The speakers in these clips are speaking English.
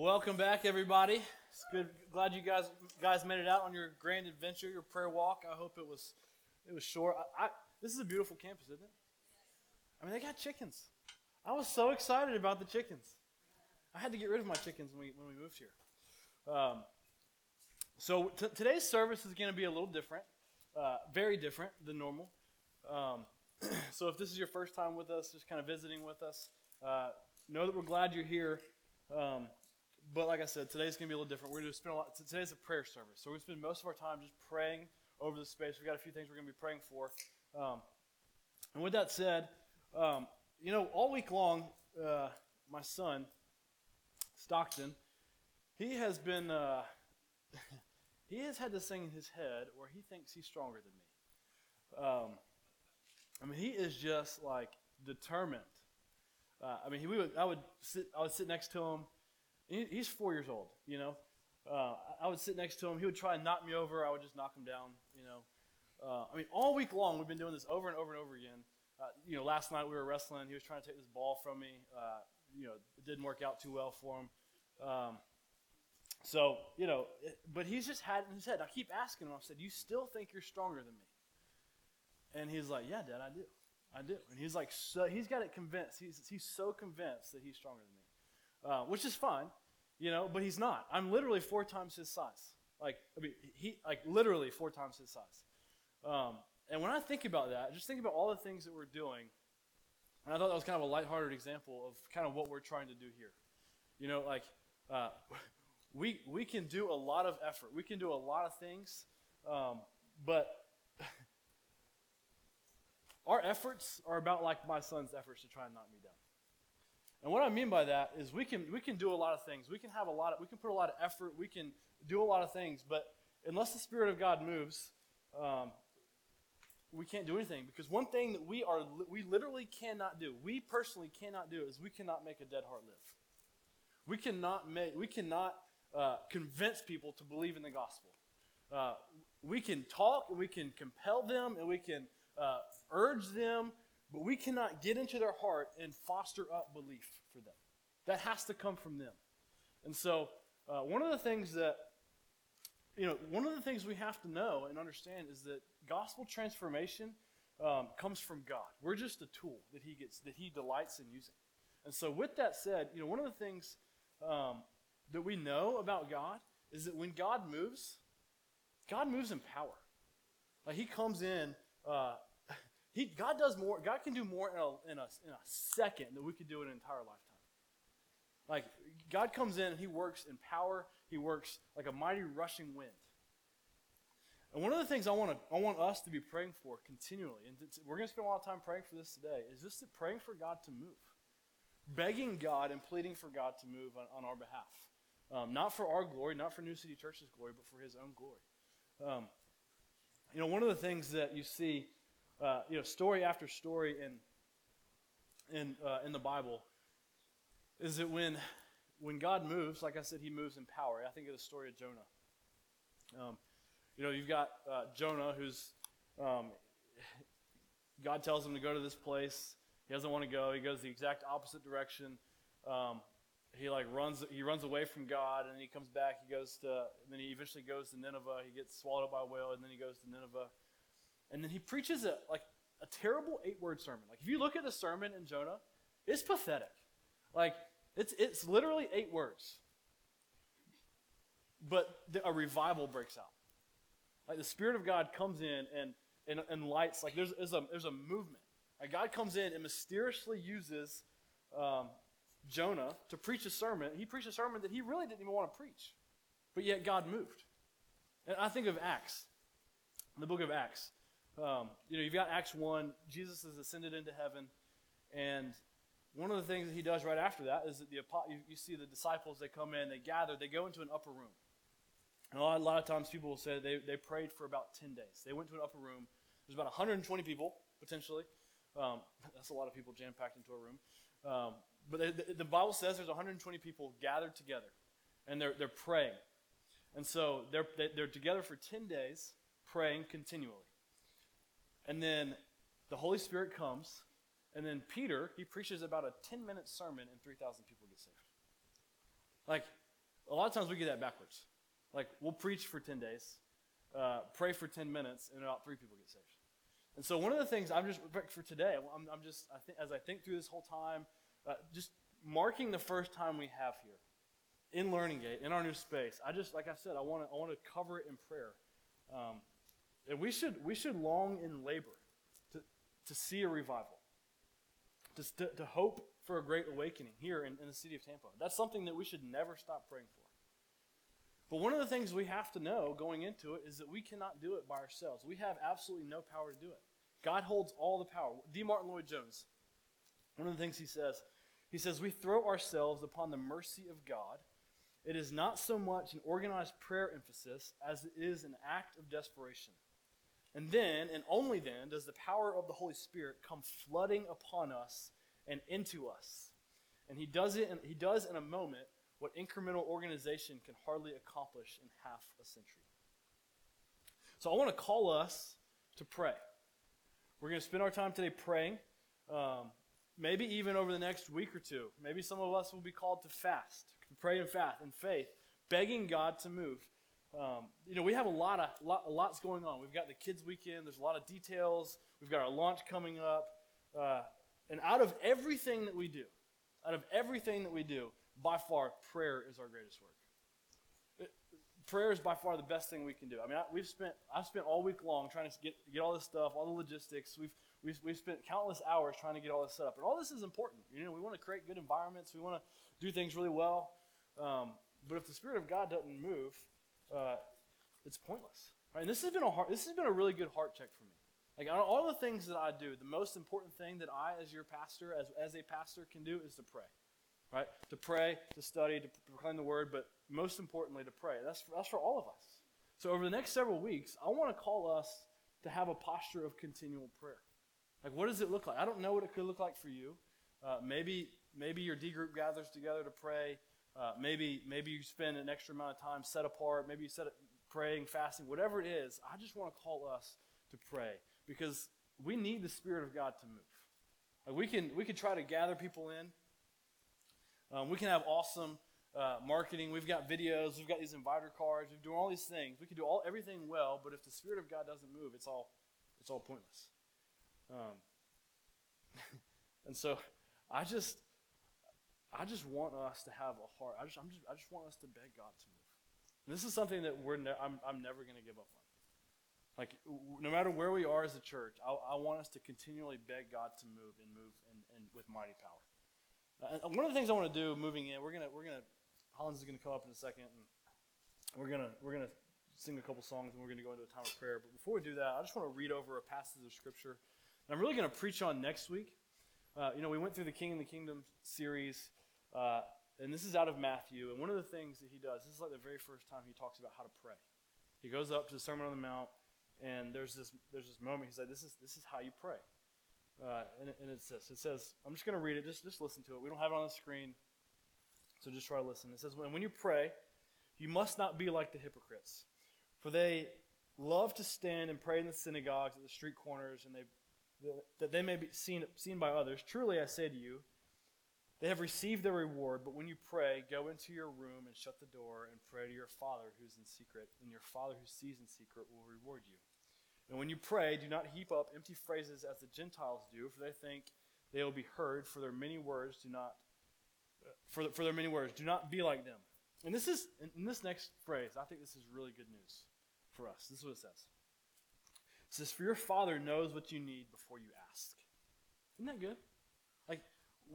Welcome back, everybody. It's good. Glad you guys guys made it out on your grand adventure, your prayer walk. I hope it was it was short. I, I, this is a beautiful campus, isn't it? I mean, they got chickens. I was so excited about the chickens. I had to get rid of my chickens when we when we moved here. Um, so t- today's service is going to be a little different, uh, very different than normal. Um, so if this is your first time with us, just kind of visiting with us, uh, know that we're glad you're here. Um, but like I said, today's going to be a little different. We're going to spend a lot. Today's a prayer service, so to spend most of our time just praying over the space. We've got a few things we're going to be praying for. Um, and with that said, um, you know, all week long, uh, my son, Stockton, he has been, uh, he has had this thing in his head where he thinks he's stronger than me. Um, I mean, he is just like determined. Uh, I mean, he, we would, I would sit, I would sit next to him. He, he's four years old, you know. Uh, I would sit next to him. He would try and knock me over. I would just knock him down, you know. Uh, I mean, all week long we've been doing this over and over and over again. Uh, you know, last night we were wrestling. He was trying to take this ball from me. Uh, you know, it didn't work out too well for him. Um, so, you know, it, but he's just had in his head. I keep asking him. I said, "You still think you're stronger than me?" And he's like, "Yeah, Dad, I do, I do." And he's like, so he's got it convinced. He's he's so convinced that he's stronger than me, uh, which is fine, you know. But he's not. I'm literally four times his size. Like, I mean, he like literally four times his size. Um, and when I think about that, just think about all the things that we're doing. And I thought that was kind of a lighthearted example of kind of what we're trying to do here. You know, like uh, we we can do a lot of effort. We can do a lot of things, um, but our efforts are about like my son's efforts to try and knock me down. And what I mean by that is we can we can do a lot of things. We can have a lot of we can put a lot of effort. We can do a lot of things, but unless the Spirit of God moves, um, we can't do anything. Because one thing that we are we literally cannot do, we personally cannot do, is we cannot make a dead heart live. We cannot make we cannot uh, convince people to believe in the gospel. Uh, we can talk and we can compel them and we can uh, urge them, but we cannot get into their heart and foster up belief for them. That has to come from them. And so, uh, one of the things that, you know, one of the things we have to know and understand is that gospel transformation um, comes from God. We're just a tool that He gets, that He delights in using. And so, with that said, you know, one of the things um, that we know about God is that when God moves, God moves in power. Like He comes in uh, he, God does more. God can do more in a, in, a, in a second than we could do in an entire lifetime. Like, God comes in and He works in power. He works like a mighty rushing wind. And one of the things I want, to, I want us to be praying for continually, and we're going to spend a lot of time praying for this today, is just praying for God to move. Begging God and pleading for God to move on, on our behalf. Um, not for our glory, not for New City Church's glory, but for His own glory. Um, you know, one of the things that you see uh, you know, story after story in in uh, in the Bible is that when when God moves, like I said, He moves in power. I think of the story of Jonah. Um, you know, you've got uh, Jonah, who's um, God tells him to go to this place. He doesn't want to go. He goes the exact opposite direction. Um, he like runs. He runs away from God, and he comes back. He goes to. then he eventually goes to Nineveh. He gets swallowed up by a whale, and then he goes to Nineveh. And then he preaches a, like a terrible eight word sermon. Like if you look at the sermon in Jonah, it's pathetic. Like it's, it's literally eight words. But the, a revival breaks out. Like the Spirit of God comes in and, and, and lights, like there's, there's, a, there's a movement. Like God comes in and mysteriously uses um, Jonah to preach a sermon. He preached a sermon that he really didn't even want to preach. But yet God moved. And I think of Acts, the book of Acts. Um, you know, you've got Acts 1, Jesus has ascended into heaven, and one of the things that he does right after that is that the you, you see the disciples, they come in, they gather, they go into an upper room. And a lot, a lot of times people will say they, they prayed for about 10 days. They went to an upper room. There's about 120 people, potentially. Um, that's a lot of people jam packed into a room. Um, but they, the, the Bible says there's 120 people gathered together, and they're, they're praying. And so they're, they're together for 10 days, praying continually. And then the Holy Spirit comes, and then Peter, he preaches about a 10 minute sermon, and 3,000 people get saved. Like, a lot of times we get that backwards. Like we'll preach for 10 days, uh, pray for 10 minutes, and about three people get saved. And so one of the things I'm just for today, I'm, I'm just I think as I think through this whole time, uh, just marking the first time we have here in Learning Gate in our new space. I just like I said, I want to I want to cover it in prayer, um, and we should we should long in labor to to see a revival, to to, to hope for a great awakening here in, in the city of Tampa. That's something that we should never stop praying for. But one of the things we have to know going into it is that we cannot do it by ourselves. We have absolutely no power to do it. God holds all the power. D. Martyn Lloyd-Jones, one of the things he says, he says, We throw ourselves upon the mercy of God. It is not so much an organized prayer emphasis as it is an act of desperation. And then, and only then, does the power of the Holy Spirit come flooding upon us and into us. And he does it in, he does in a moment what incremental organization can hardly accomplish in half a century. So I want to call us to pray. We're going to spend our time today praying. Um, maybe even over the next week or two. Maybe some of us will be called to fast, pray and fast in faith, begging God to move. Um, you know, we have a lot of lot, lot's going on. We've got the kids' weekend. There's a lot of details. We've got our launch coming up, uh, and out of everything that we do, out of everything that we do, by far, prayer is our greatest work. It, prayer is by far the best thing we can do. I mean, I, we've spent I've spent all week long trying to get get all this stuff, all the logistics. We've we've, we've spent countless hours trying to get all this set up, and all this is important. You know, we want to create good environments. We want to do things really well. Um, but if the Spirit of God doesn't move, uh, it's pointless. Right? And this has been a hard, this has been a really good heart check for me. Like all the things that I do, the most important thing that I, as your pastor, as, as a pastor, can do is to pray right? To pray, to study, to proclaim the word, but most importantly, to pray. That's for, that's for all of us. So over the next several weeks, I want to call us to have a posture of continual prayer. Like, what does it look like? I don't know what it could look like for you. Uh, maybe maybe your D group gathers together to pray. Uh, maybe maybe you spend an extra amount of time set apart. Maybe you set it praying, fasting, whatever it is. I just want to call us to pray because we need the Spirit of God to move. Like we can we can try to gather people in. Um, we can have awesome uh, marketing. We've got videos. We've got these inviter cards. We're doing all these things. We can do all everything well, but if the Spirit of God doesn't move, it's all it's all pointless. Um, and so, I just I just want us to have a heart. I just I'm just I just want us to beg God to move. And this is something that we're ne- I'm I'm never going to give up on. Like no matter where we are as a church, I, I want us to continually beg God to move and move and, and with mighty power. Uh, one of the things I want to do moving in, we're gonna we're gonna Hollins is gonna come up in a second, and we're gonna we're gonna sing a couple songs, and we're gonna go into a time of prayer. But before we do that, I just want to read over a passage of scripture, and I'm really gonna preach on next week. Uh, you know, we went through the King and the Kingdom series, uh, and this is out of Matthew. And one of the things that he does, this is like the very first time he talks about how to pray. He goes up to the Sermon on the Mount, and there's this there's this moment. He's like, "This is this is how you pray." Uh, and, and it's this. It says, I'm just going to read it. Just, just listen to it. We don't have it on the screen, so just try to listen. It says, when, when you pray, you must not be like the hypocrites, for they love to stand and pray in the synagogues at the street corners, and they that they may be seen, seen by others. Truly, I say to you, they have received their reward. But when you pray, go into your room and shut the door and pray to your Father who's in secret, and your Father who sees in secret will reward you. And when you pray, do not heap up empty phrases as the Gentiles do, for they think they will be heard for their many words. Do not for, for their many words. Do not be like them. And this is in this next phrase. I think this is really good news for us. This is what it says. It says, "For your Father knows what you need before you ask." Isn't that good?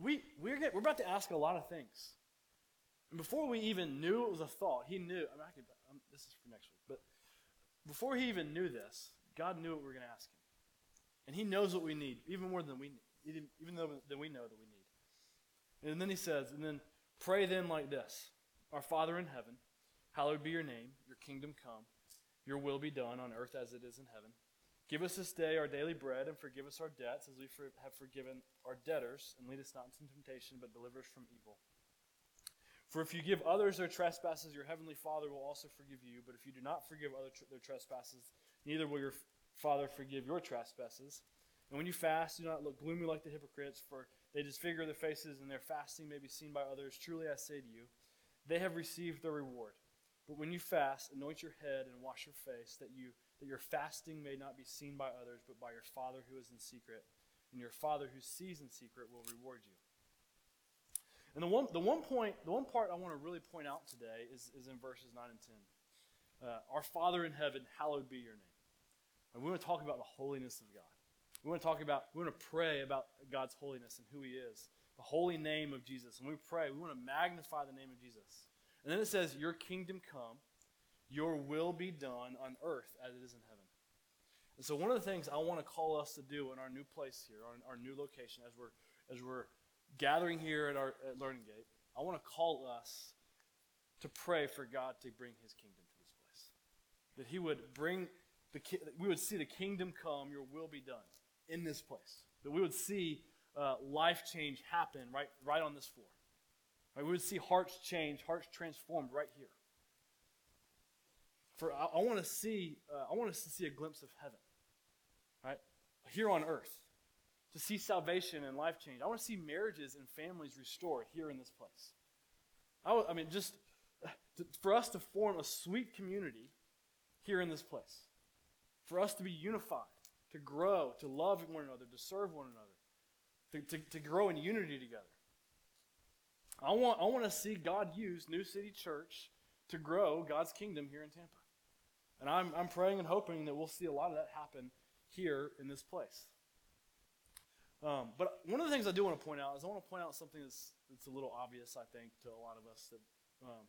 We we're we're about to ask a lot of things, and before we even knew it was a thought, He knew. I mean, I could, I'm, this is for next week, but before He even knew this, God knew what we were going to ask him. And he knows what we need, even more than we need, even though than we know that we need. And then he says, and then pray then like this Our Father in heaven, hallowed be your name, your kingdom come, your will be done on earth as it is in heaven. Give us this day our daily bread, and forgive us our debts as we have forgiven our debtors, and lead us not into temptation, but deliver us from evil. For if you give others their trespasses, your heavenly Father will also forgive you. But if you do not forgive other their trespasses, neither will your Father forgive your trespasses. And when you fast, do not look gloomy like the hypocrites, for they disfigure their faces, and their fasting may be seen by others. Truly I say to you, they have received their reward. But when you fast, anoint your head and wash your face, that you that your fasting may not be seen by others, but by your Father who is in secret, and your Father who sees in secret will reward you. And the one, the one point, the one part I want to really point out today is, is in verses 9 and 10. Uh, Our Father in heaven, hallowed be your name. And we want to talk about the holiness of God. We want to talk about, we want to pray about God's holiness and who He is, the holy name of Jesus. And we pray, we want to magnify the name of Jesus. And then it says, Your kingdom come, your will be done on earth as it is in heaven. And so one of the things I want to call us to do in our new place here, our, our new location, as we're as we're gathering here at our at Learning Gate, I want to call us to pray for God to bring His kingdom to this place. That He would bring the we would see the kingdom come, Your will be done in this place. That we would see uh, life change happen right right on this floor. Right? We would see hearts change, hearts transformed right here. For I, I want to see, uh, I want us to see a glimpse of heaven, right here on earth, to see salvation and life change. I want to see marriages and families restored here in this place. I, mean, just to, for us to form a sweet community here in this place, for us to be unified, to grow, to love one another, to serve one another, to, to, to grow in unity together. I want, I want to see God use New City Church to grow God's kingdom here in Tampa. And I'm, I'm praying and hoping that we'll see a lot of that happen here in this place. Um, but one of the things I do want to point out is I want to point out something that's, that's a little obvious, I think, to a lot of us that, um,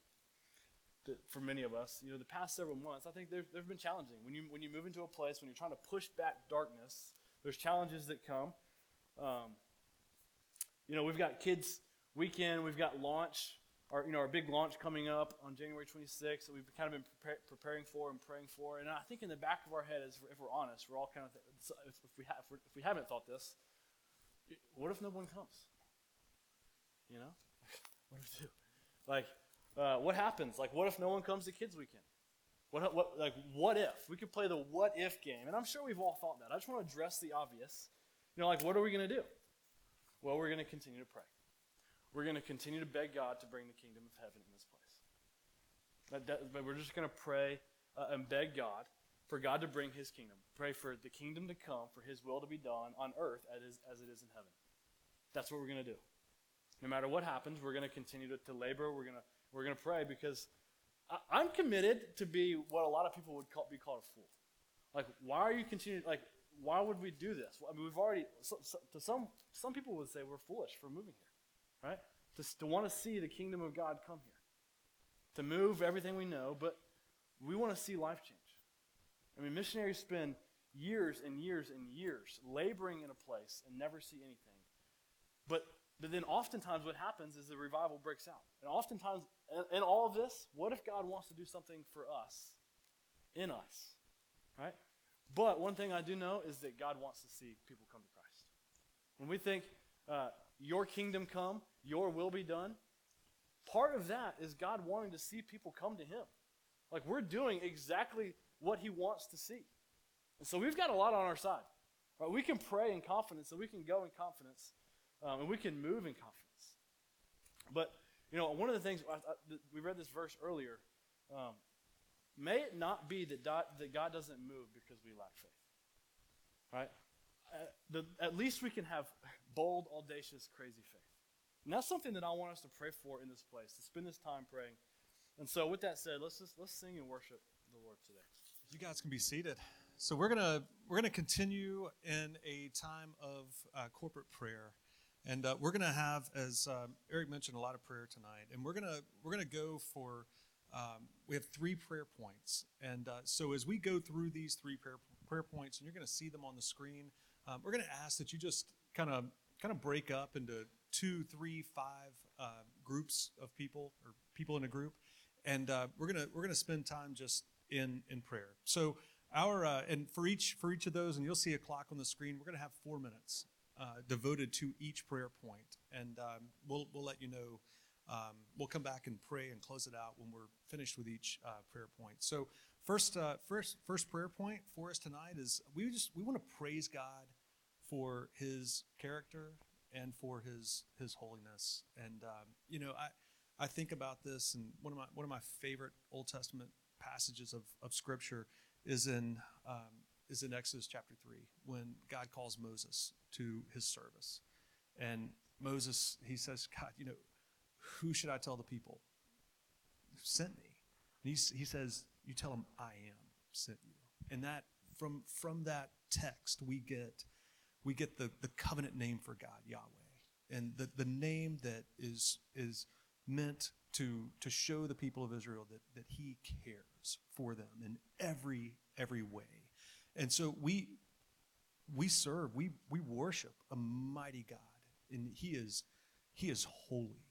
that for many of us, you know, the past several months, I think they've, they've been challenging. When you, when you move into a place, when you're trying to push back darkness, there's challenges that come. Um, you know, we've got kids weekend, we've got launch our, you know, our big launch coming up on January 26th that we've kind of been preparing for and praying for. And I think in the back of our head, is, if we're honest, we're all kind of, th- if, we ha- if, if we haven't thought this, what if no one comes? You know? what do we do? Like, uh, what happens? Like, what if no one comes to Kids Weekend? What, what, like, what if? We could play the what if game. And I'm sure we've all thought that. I just want to address the obvious. You know, like, what are we going to do? Well, we're going to continue to pray. We're going to continue to beg God to bring the kingdom of heaven in this place. But, we're just going to pray uh, and beg God for God to bring his kingdom. Pray for the kingdom to come, for his will to be done on earth as, it is in heaven. That's what we're going to do. No matter what happens, we're going to continue to, to labor. We're going to we're going to pray because I, am committed to be what a lot of people would call, be called a fool. Like, why are you continuing? Like, why would we do this? I mean, we've already. So, so, to some some people would say we're foolish for moving here right? To, to want to see the kingdom of God come here, to move everything we know, but we want to see life change. I mean, missionaries spend years and years and years laboring in a place and never see anything. But, but then oftentimes what happens is the revival breaks out. And oftentimes, in, all of this, what if God wants to do something for us, in us, right? But one thing I do know is that God wants to see people come to Christ. When we think, uh, your kingdom come, your will be done. Part of that is God wanting to see people come to Him. Like we're doing exactly what He wants to see. And so we've got a lot on our side. Right? We can pray in confidence and we can go in confidence um, and we can move in confidence. But, you know, one of the things, I, I, we read this verse earlier. Um, may it not be that, that God doesn't move because we lack faith. Right? Uh, the, at least we can have bold, audacious, crazy faith. And that's something that I want us to pray for in this place, to spend this time praying. And so, with that said, let's just let's sing and worship the Lord today. You guys can be seated. So we're gonna we're gonna continue in a time of uh, corporate prayer, and uh, we're gonna have, as um, Eric mentioned, a lot of prayer tonight, and we're gonna we're gonna go for. Um, we have three prayer points, and uh, so as we go through these three prayer prayer points, and you're to see them on the screen, um, we're to ask that you just kind of kind of break up into two, three, five uh, groups of people or people in a group, and uh, we're gonna we're gonna spend time just in in prayer. So our uh, and for each for each of those, and you'll see a clock on the screen. We're gonna have four minutes uh, devoted to each prayer point, and um, we'll we'll let you know. Um, we'll come back and pray and close it out when we're finished with each uh, prayer point. So first, uh, first, first prayer point for us tonight is we just we want to praise God for His character and for His His holiness. And um, you know, I I think about this, and one of my one of my favorite Old Testament passages of, of Scripture is in um, is in Exodus chapter three when God calls Moses to his service, and Moses he says, God, you know, who should I tell the people? who Sent me. And he, he says, you tell them I am sent you, and that from from that text we get we get the the covenant name for God Yahweh, and the the name that is is meant to to show the people of Israel that that He cares for them in every every way, and so we we serve we we worship a mighty God, and He is He is holy,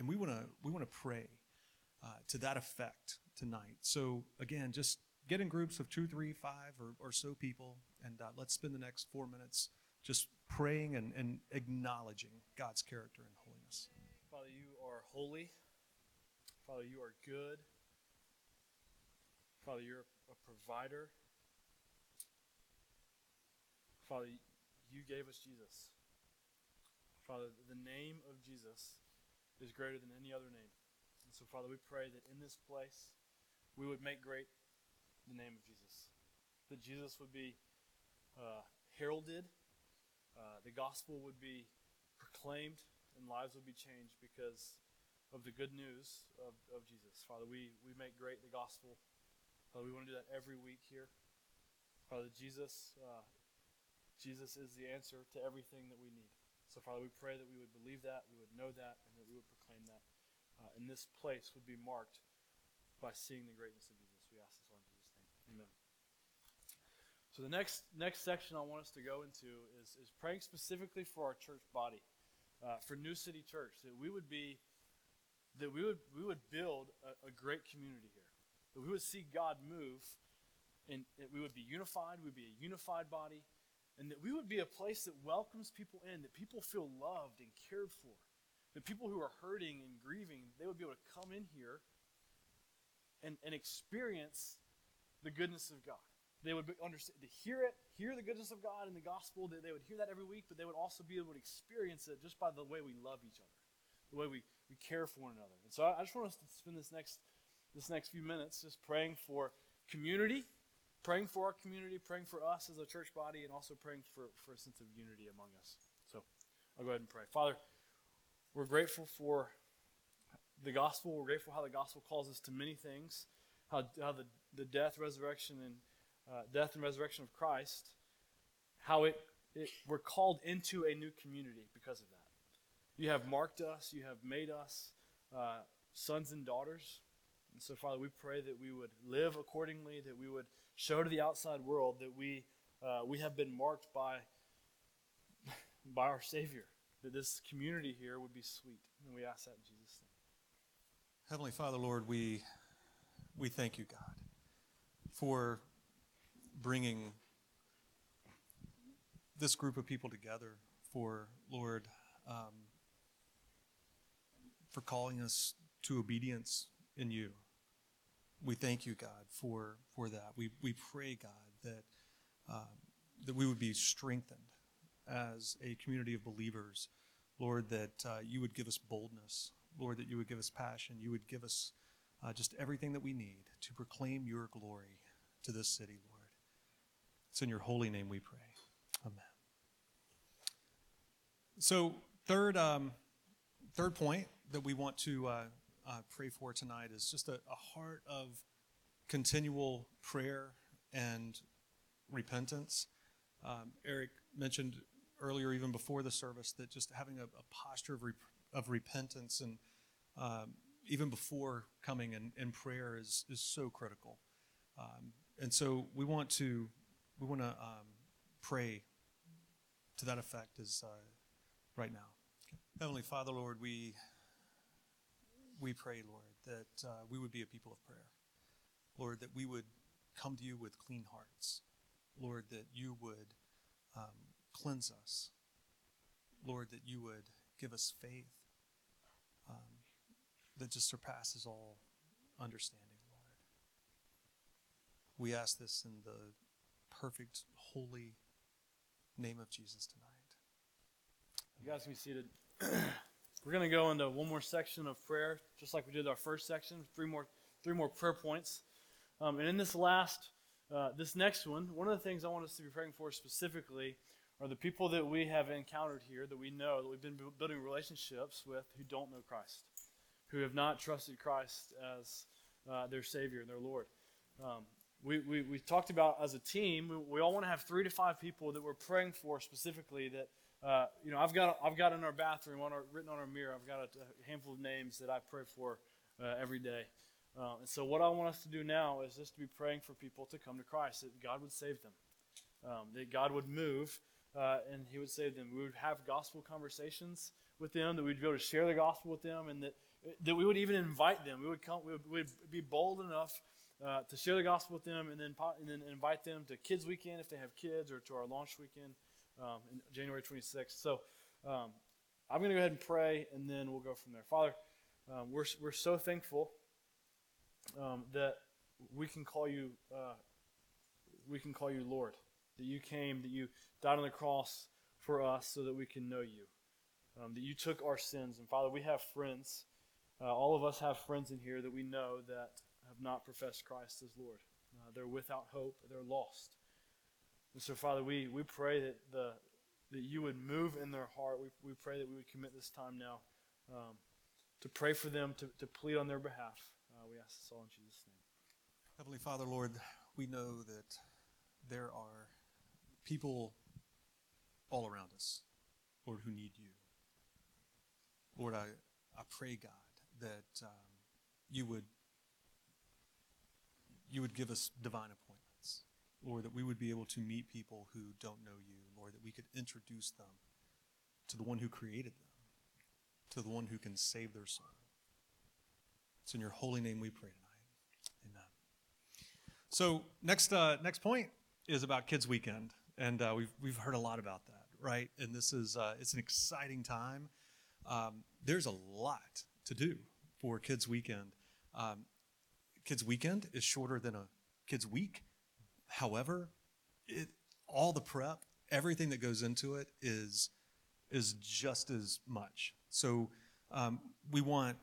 and we want to we want to pray uh, to that effect tonight. So again, just get in groups of two, three, five, or, or so people, and uh, let's spend the next four minutes just praying and, and acknowledging God's character and holiness. Father, you are holy. Father, you are good. Father, you're a provider. Father, you gave us Jesus. Father, the name of Jesus is greater than any other name. And so, Father, we pray that in this place we would make great the name of Jesus. That Jesus would be uh, heralded, uh, the gospel would be proclaimed, and lives would be changed because of the good news of, of Jesus. Father, we, we make great the gospel. Father, we want to do that every week here. Father, Jesus, uh, Jesus is the answer to everything that we need. So, Father, we pray that we would believe that, we would know that, and that we would proclaim that. Uh, and this place would be marked by seeing the greatness of Jesus. We ask this all in Jesus' name. Amen. So the next next section I want us to go into is, is praying specifically for our church body, uh, for New City Church, that we would be that we would we would build a, a great community here, that we would see God move, and that we would be unified, we'd be a unified body, and that we would be a place that welcomes people in, that people feel loved and cared for, that people who are hurting and grieving, they would be able to come in here and, and experience the goodness of God they would understand to hear it, hear the goodness of God in the gospel. That they would hear that every week, but they would also be able to experience it just by the way we love each other, the way we, we care for one another. And so I, I just want us to spend this next this next few minutes just praying for community, praying for our community, praying for us as a church body, and also praying for, for a sense of unity among us. So I'll go ahead and pray. Father, we're grateful for the gospel. We're grateful how the gospel calls us to many things, how, how the, the death, resurrection, and uh, death and resurrection of Christ, how it, it we're called into a new community because of that. You have marked us, you have made us uh, sons and daughters. And so, Father, we pray that we would live accordingly, that we would show to the outside world that we, uh, we have been marked by, by our Savior, that this community here would be sweet. And we ask that in Jesus' name. Heavenly Father, Lord, we, we thank you, God, for bringing this group of people together, for Lord, um, for calling us to obedience in you. We thank you, God, for for that. We we pray, God, that um, that we would be strengthened as a community of believers, Lord. That uh, you would give us boldness, Lord. That you would give us passion. You would give us uh, just everything that we need to proclaim your glory to this city, Lord. It's in your holy name we pray. Amen. So, third, um, third point that we want to uh, uh, pray for tonight is just a, a heart of continual prayer and repentance. Um, Eric mentioned earlier, even before the service, that just having a, a posture of, rep- of repentance and um, even before coming in, in prayer is, is so critical. Um, and so we want to we want to um, pray to that effect is uh, right now. Heavenly Father, Lord, we we pray, Lord, that uh, we would be a people of prayer. Lord, that we would come to you with clean hearts. Lord, that you would um, cleanse us. Lord, that you would give us faith um, that just surpasses all understanding. We ask this in the perfect, holy name of Jesus tonight. You guys can be seated. we're going to go into one more section of prayer, just like we did our first section. Three more, three more prayer points. Um, and in this last, uh, this next one, one of the things I want us to be praying for specifically are the people that we have encountered here, that we know, that we've been building relationships with, who don't know Christ, who have not trusted Christ as uh, their Savior and their Lord. Um, we, we, we talked about as a team, we, we all want to have three to five people that we're praying for specifically that uh, you know, I've got I've got in our bathroom on our written on our mirror. I've got a, a handful of names that I pray for uh, every day. Uh, and so, what I want us to do now is just to be praying for people to come to Christ, that God would save them, um, that God would move uh, and He would save them. We would have gospel conversations with them, that we'd be able to share the gospel with them, and that that we would even invite them. We would come. We would, we would be bold enough. Uh, to share the gospel with them, and then and then invite them to Kids Weekend if they have kids, or to our launch weekend um, in January 26th. So um, I'm going to go ahead and pray, and then we'll go from there. Father, um, we're, we're so thankful um, that we can call you uh, we can call you Lord. That you came, that you died on the cross for us, so that we can know you. Um, that you took our sins, and Father, we have friends. Uh, all of us have friends in here that we know that have not professed Christ as Lord. Uh, they're without hope. They're lost. And so, Father, we, we pray that the that you would move in their heart. We, we pray that we would commit this time now um, to pray for them, to, to plead on their behalf. Uh, we ask this all in Jesus' name. Heavenly Father, Lord, we know that there are people all around us, Lord, who need you. Lord, I, I pray, God, that um, you would you would give us divine appointments Lord, that we would be able to meet people who don't know you, Lord, that we could introduce them to the one who created them, to the one who can save their soul. It's in your holy name we pray tonight. Amen. So next uh, next point is about Kids Weekend, and uh, we've we've heard a lot about that, right? And this is uh, it's an exciting time. Um, there's a lot to do for Kids Weekend. Um, Kids Weekend is shorter than a Kids Week However, it, all the prep, everything that goes into it is is just as much. So um, we want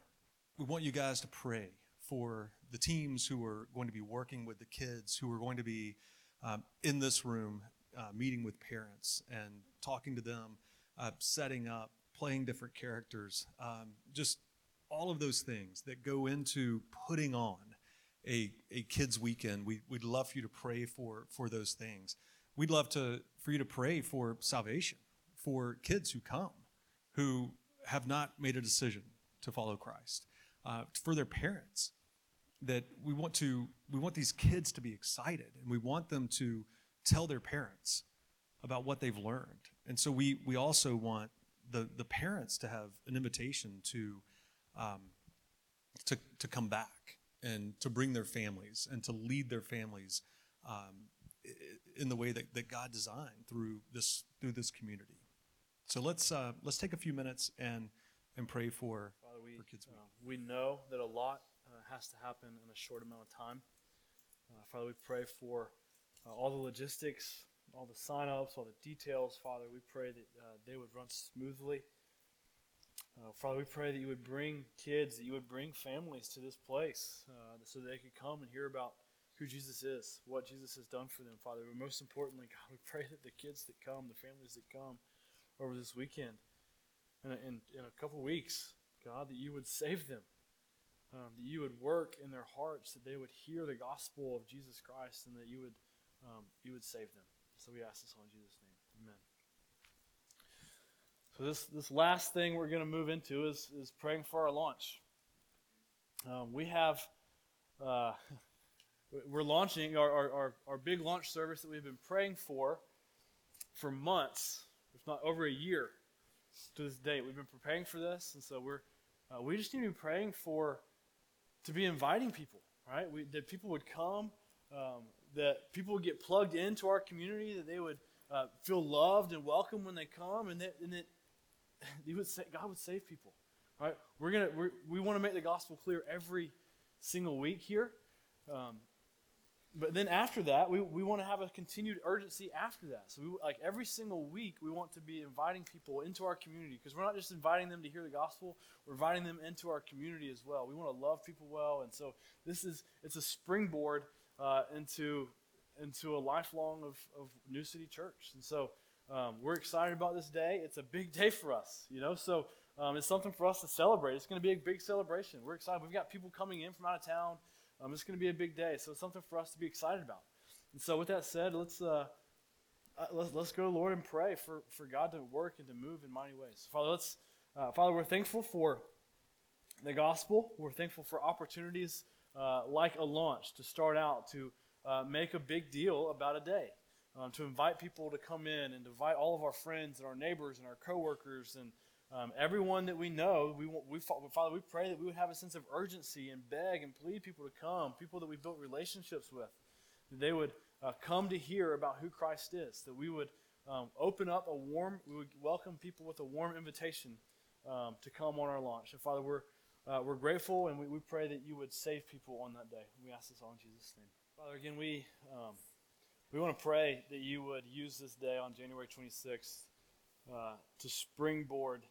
we want you guys to pray for the teams who are going to be working with the kids, who are going to be um, in this room, uh, meeting with parents and talking to them, uh, setting up, playing different characters, um, just all of those things that go into putting on a, a kids weekend, we, we'd love for you to pray for, for those things. We'd love to, for you to pray for salvation for kids who come, who have not made a decision to follow Christ, uh, for their parents. That we want to, we want these kids to be excited, and we want them to tell their parents about what they've learned. And so we, we also want the, the parents to have an invitation to, um, to, to come back and to bring their families and to lead their families um, in the way that, that God designed through this through this community. So let's uh, let's take a few minutes and and pray for, Father, we, for kids. Uh, we know that a lot uh, has to happen in a short amount of time. Uh, Father, we pray for uh, all the logistics, all the sign-ups, all the details. Father, we pray that uh, they would run smoothly. Uh, Father, we pray that you would bring kids, that you would bring families to this place uh, so they could come and hear about who Jesus is, what Jesus has done for them, Father. But most importantly, God, we pray that the kids that come, the families that come over this weekend, in, in, in a couple weeks, God, that you would save them, um, that you would work in their hearts, that they would hear the gospel of Jesus Christ, and that you would, um, you would save them. So we ask this all in Jesus' name. So this this last thing we're going to move into is is praying for our launch. Um, we have uh, we're launching our, our, our, our big launch service that we've been praying for for months, if not over a year, to this date. We've been preparing for this, and so we're uh, we just need to be praying for to be inviting people, right? We, that people would come, um, that people would get plugged into our community, that they would uh, feel loved and welcome when they come, and that, and that he would say, God would save people. Right? We're gonna we're, we want to make the gospel clear every single week here. Um, but then after that, we, we want to have a continued urgency after that. So, we, like every single week, we want to be inviting people into our community because we're not just inviting them to hear the gospel; we're inviting them into our community as well. We want to love people well, and so this is it's a springboard uh, into into a lifelong of, of New City Church. And so, um, we're excited about this day. It's a big day for us, you know. So, um, it's something for us to celebrate. It's going to be a big celebration. We're excited. We've got people coming in from out of town. Um, it's going to be a big day, so it's something for us to be excited about. And so, with that said, let's uh, uh, let's, let's go to Lord and pray for, for God to work and to move in mighty ways. Father, let's uh, Father, we're thankful for the gospel. We're thankful for opportunities uh, like a launch to start out to uh, make a big deal about a day, um, to invite people to come in and invite all of our friends and our neighbors and our coworkers and um, everyone that we know, we, we, Father, we pray that we would have a sense of urgency and beg and plead people to come, people that we've built relationships with, that they would uh, come to hear about who Christ is, that we would um, open up a warm, we would welcome people with a warm invitation um, to come on our launch. And Father, we're, uh, we're grateful and we, we pray that you would save people on that day. We ask this all in Jesus' name. Father, again, we, um, we want to pray that you would use this day on January 26th uh, to springboard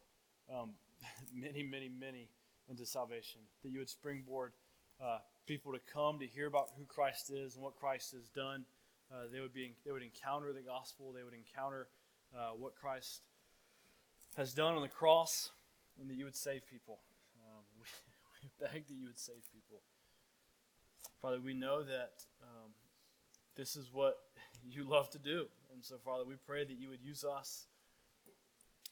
um, many, many, many into salvation. That you would springboard uh, people to come to hear about who Christ is and what Christ has done. Uh, they would be they would encounter the gospel. They would encounter uh, what Christ has done on the cross, and that you would save people. Um, we, we, beg that you would save people. Father, we know that um, this is what you love to do, and so Father, we pray that you would use us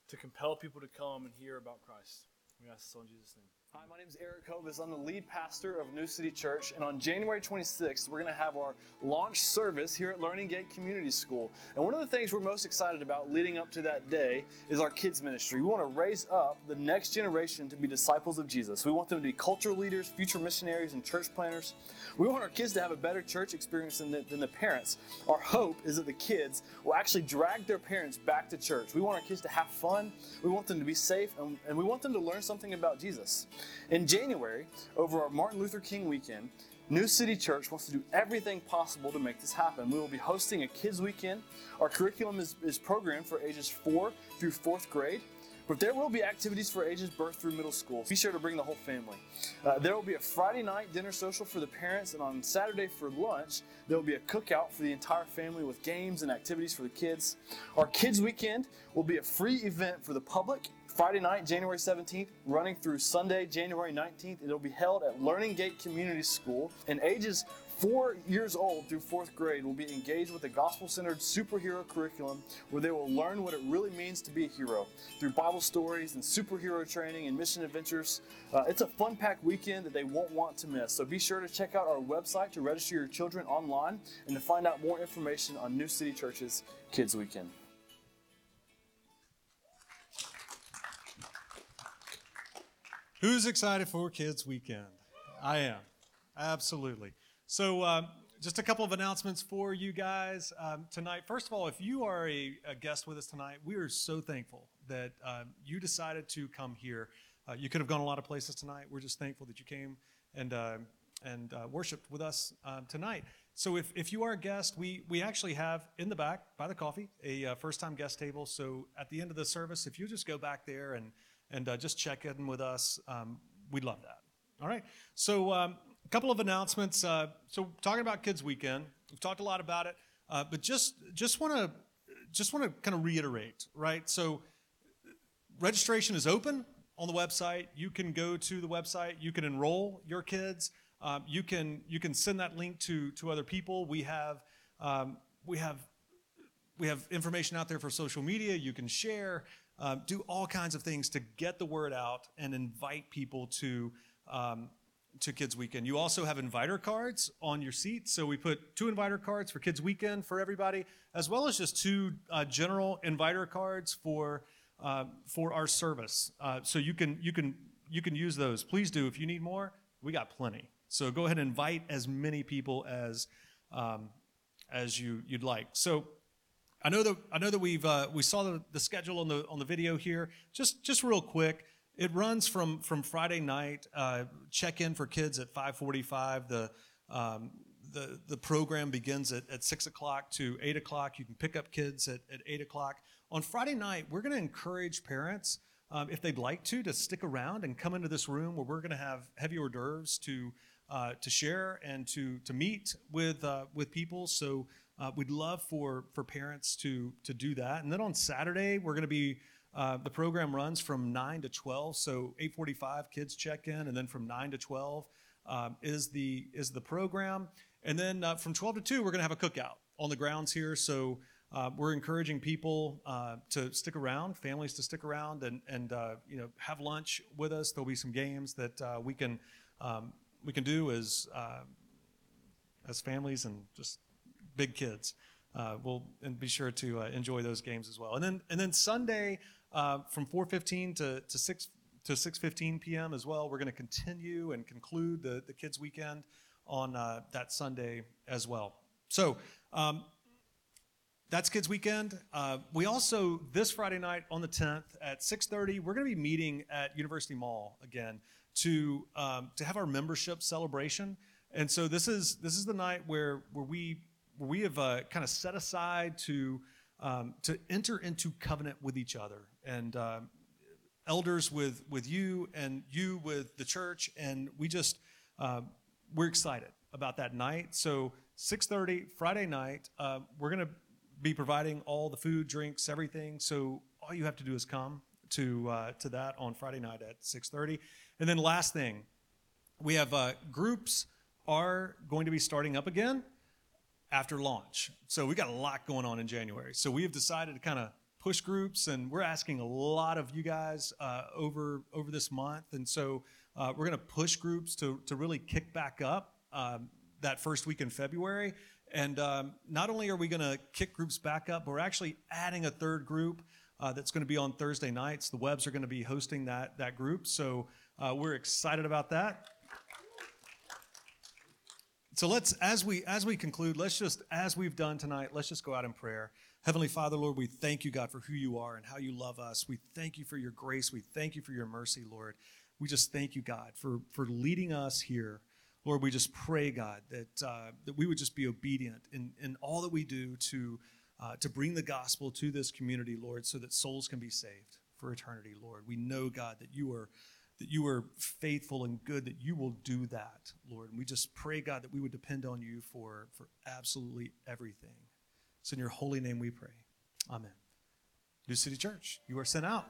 to compel people to come and hear about Christ. We ask this in Jesus' name. Hi, my name is Eric Hovis. I'm the lead pastor of New City Church, and on January 26th, we're going to have our launch service here at Learning Gate Community School. And one of the things we're most excited about leading up to that day is our kids' ministry. We want to raise up the next generation to be disciples of Jesus. We want them to be culture leaders, future missionaries, and church planners. We want our kids to have a better church experience than the, than the parents. Our hope is that the kids will actually drag their parents back to church. We want our kids to have fun, we want them to be safe, and, and we want them to learn something about Jesus. In January, over our Martin Luther King weekend, New City Church wants to do everything possible to make this happen. We will be hosting a kids' weekend. Our curriculum is, is programmed for ages 4 through 4th grade. But there will be activities for ages birth through middle school. Be sure to bring the whole family. Uh, there will be a Friday night dinner social for the parents, and on Saturday for lunch, there will be a cookout for the entire family with games and activities for the kids. Our kids' weekend will be a free event for the public Friday night, January 17th, running through Sunday, January 19th. It'll be held at Learning Gate Community School, and ages four years old through fourth grade will be engaged with a gospel centered superhero curriculum where they will learn what it really means to be a hero through Bible stories and superhero training and mission adventures. Uh, it's a fun packed weekend that they won't want to miss. So be sure to check out our website to register your children online and to find out more information on New City Church's Kids Weekend. Who's excited for Kids Weekend? I am. Absolutely. So, um, just a couple of announcements for you guys um, tonight. First of all, if you are a, a, guest with us tonight, we are so thankful that um, you decided to come here. Uh, you could have gone a lot of places tonight. We're just thankful that you came and uh, and uh, worshipped with us um, tonight. So, if, if you are a guest, we we actually have in the back by the coffee a uh, first time guest table. So, at the end of the service, if you just go back there and and uh, just check in with us. Um, we'd love that. All right. So, um, a couple of announcements. Uh, so, talking about Kids Weekend, we've talked a lot about it, uh, but just just want to just want to kind of reiterate, right? So, registration is open on the website. You can go to the website. You can enroll your kids. Um, you can you can send that link to to other people. We have um, we have we have information out there for social media. You can share um, do all kinds of things to get the word out and invite people to um, to Kids Weekend. You also have inviter cards on your seat. So we put two inviter cards for Kids Weekend for everybody, as well as just two uh, general inviter cards for uh, for our service. Uh, so you can you can you can use those. Please do. If you need more, we got plenty. So go ahead and invite as many people as um, as you you'd like. So I know that I know that we've uh, we saw the, the schedule on the on the video here. Just just real quick, it runs from from Friday night uh, check in for kids at 5:45. The um, the, the program begins at, at 6 o'clock to 8 o'clock. You can pick up kids at, at 8 o'clock. On Friday night, we're going to encourage parents, um, if they'd like to, to stick around and come into this room where we're going to have heavy hors d'oeuvres to, uh, to share and to, to meet with, uh, with people. So uh, we'd love for, for parents to, to do that. And then on Saturday, we're going to be uh, the program runs from 9 to 12 so 8.45 kids check in and then from 9 to 12 um, is the is the program. And then uh, from 12 to 2 we're going to have a cookout on the grounds here. So uh, we're encouraging people uh, to stick around families to stick around and and uh, you know have lunch with us. There'll be some games that we can um, we can do as as families and just big kids uh, we'll and be sure to uh, enjoy those games as well. And then and then Sunday uh, from 4:15 to, to 6 to 6:15 p.m. as well. We're going to continue and conclude the the kids' weekend on uh, that Sunday as well. So. Um, that's kids weekend uh, we also this friday night on the 10th at 6.30 we're going to be meeting at university mall again to um, to have our membership celebration and so this is this is the night where where we we have uh, kind of set aside to um, to enter into covenant with each other and uh, elders with with you and you with the church. And we just uh, we're excited about that night. So 6.30 friday night uh, we're going to be providing all the food drinks everything. So all you have to do is come to uh, to that on friday night at 6.30 and then last thing we have uh, groups are going to be starting up again after launch. So we got a lot going on in January. So we have decided to kind of push groups, and we're asking a lot of you guys uh, over over this month. And so uh, we're going to push groups to to really kick back up um, that first week in February. And um, not only are we going to kick groups back up, but we're actually adding a third group. Uh, that's going to be on Thursday nights. The Webs are going to be hosting that that group, so uh, we're excited about that so let's as we as we conclude let's just as we've done tonight let's just go out in prayer. Heavenly father lord we thank you god for who you are and how you love us. We thank you for your grace. We thank you for your mercy lord. We just thank you god for for leading us here. Lord we just pray god that uh, that we would just be obedient in in all that we do to uh, to bring the gospel to this community lord so that souls can be saved for eternity lord. We know god that you are that you are faithful and good, that you will do that, Lord. And we just pray, God, that we would depend on you for, for absolutely everything. It's in your holy name we pray. Amen. New City Church, you are sent out.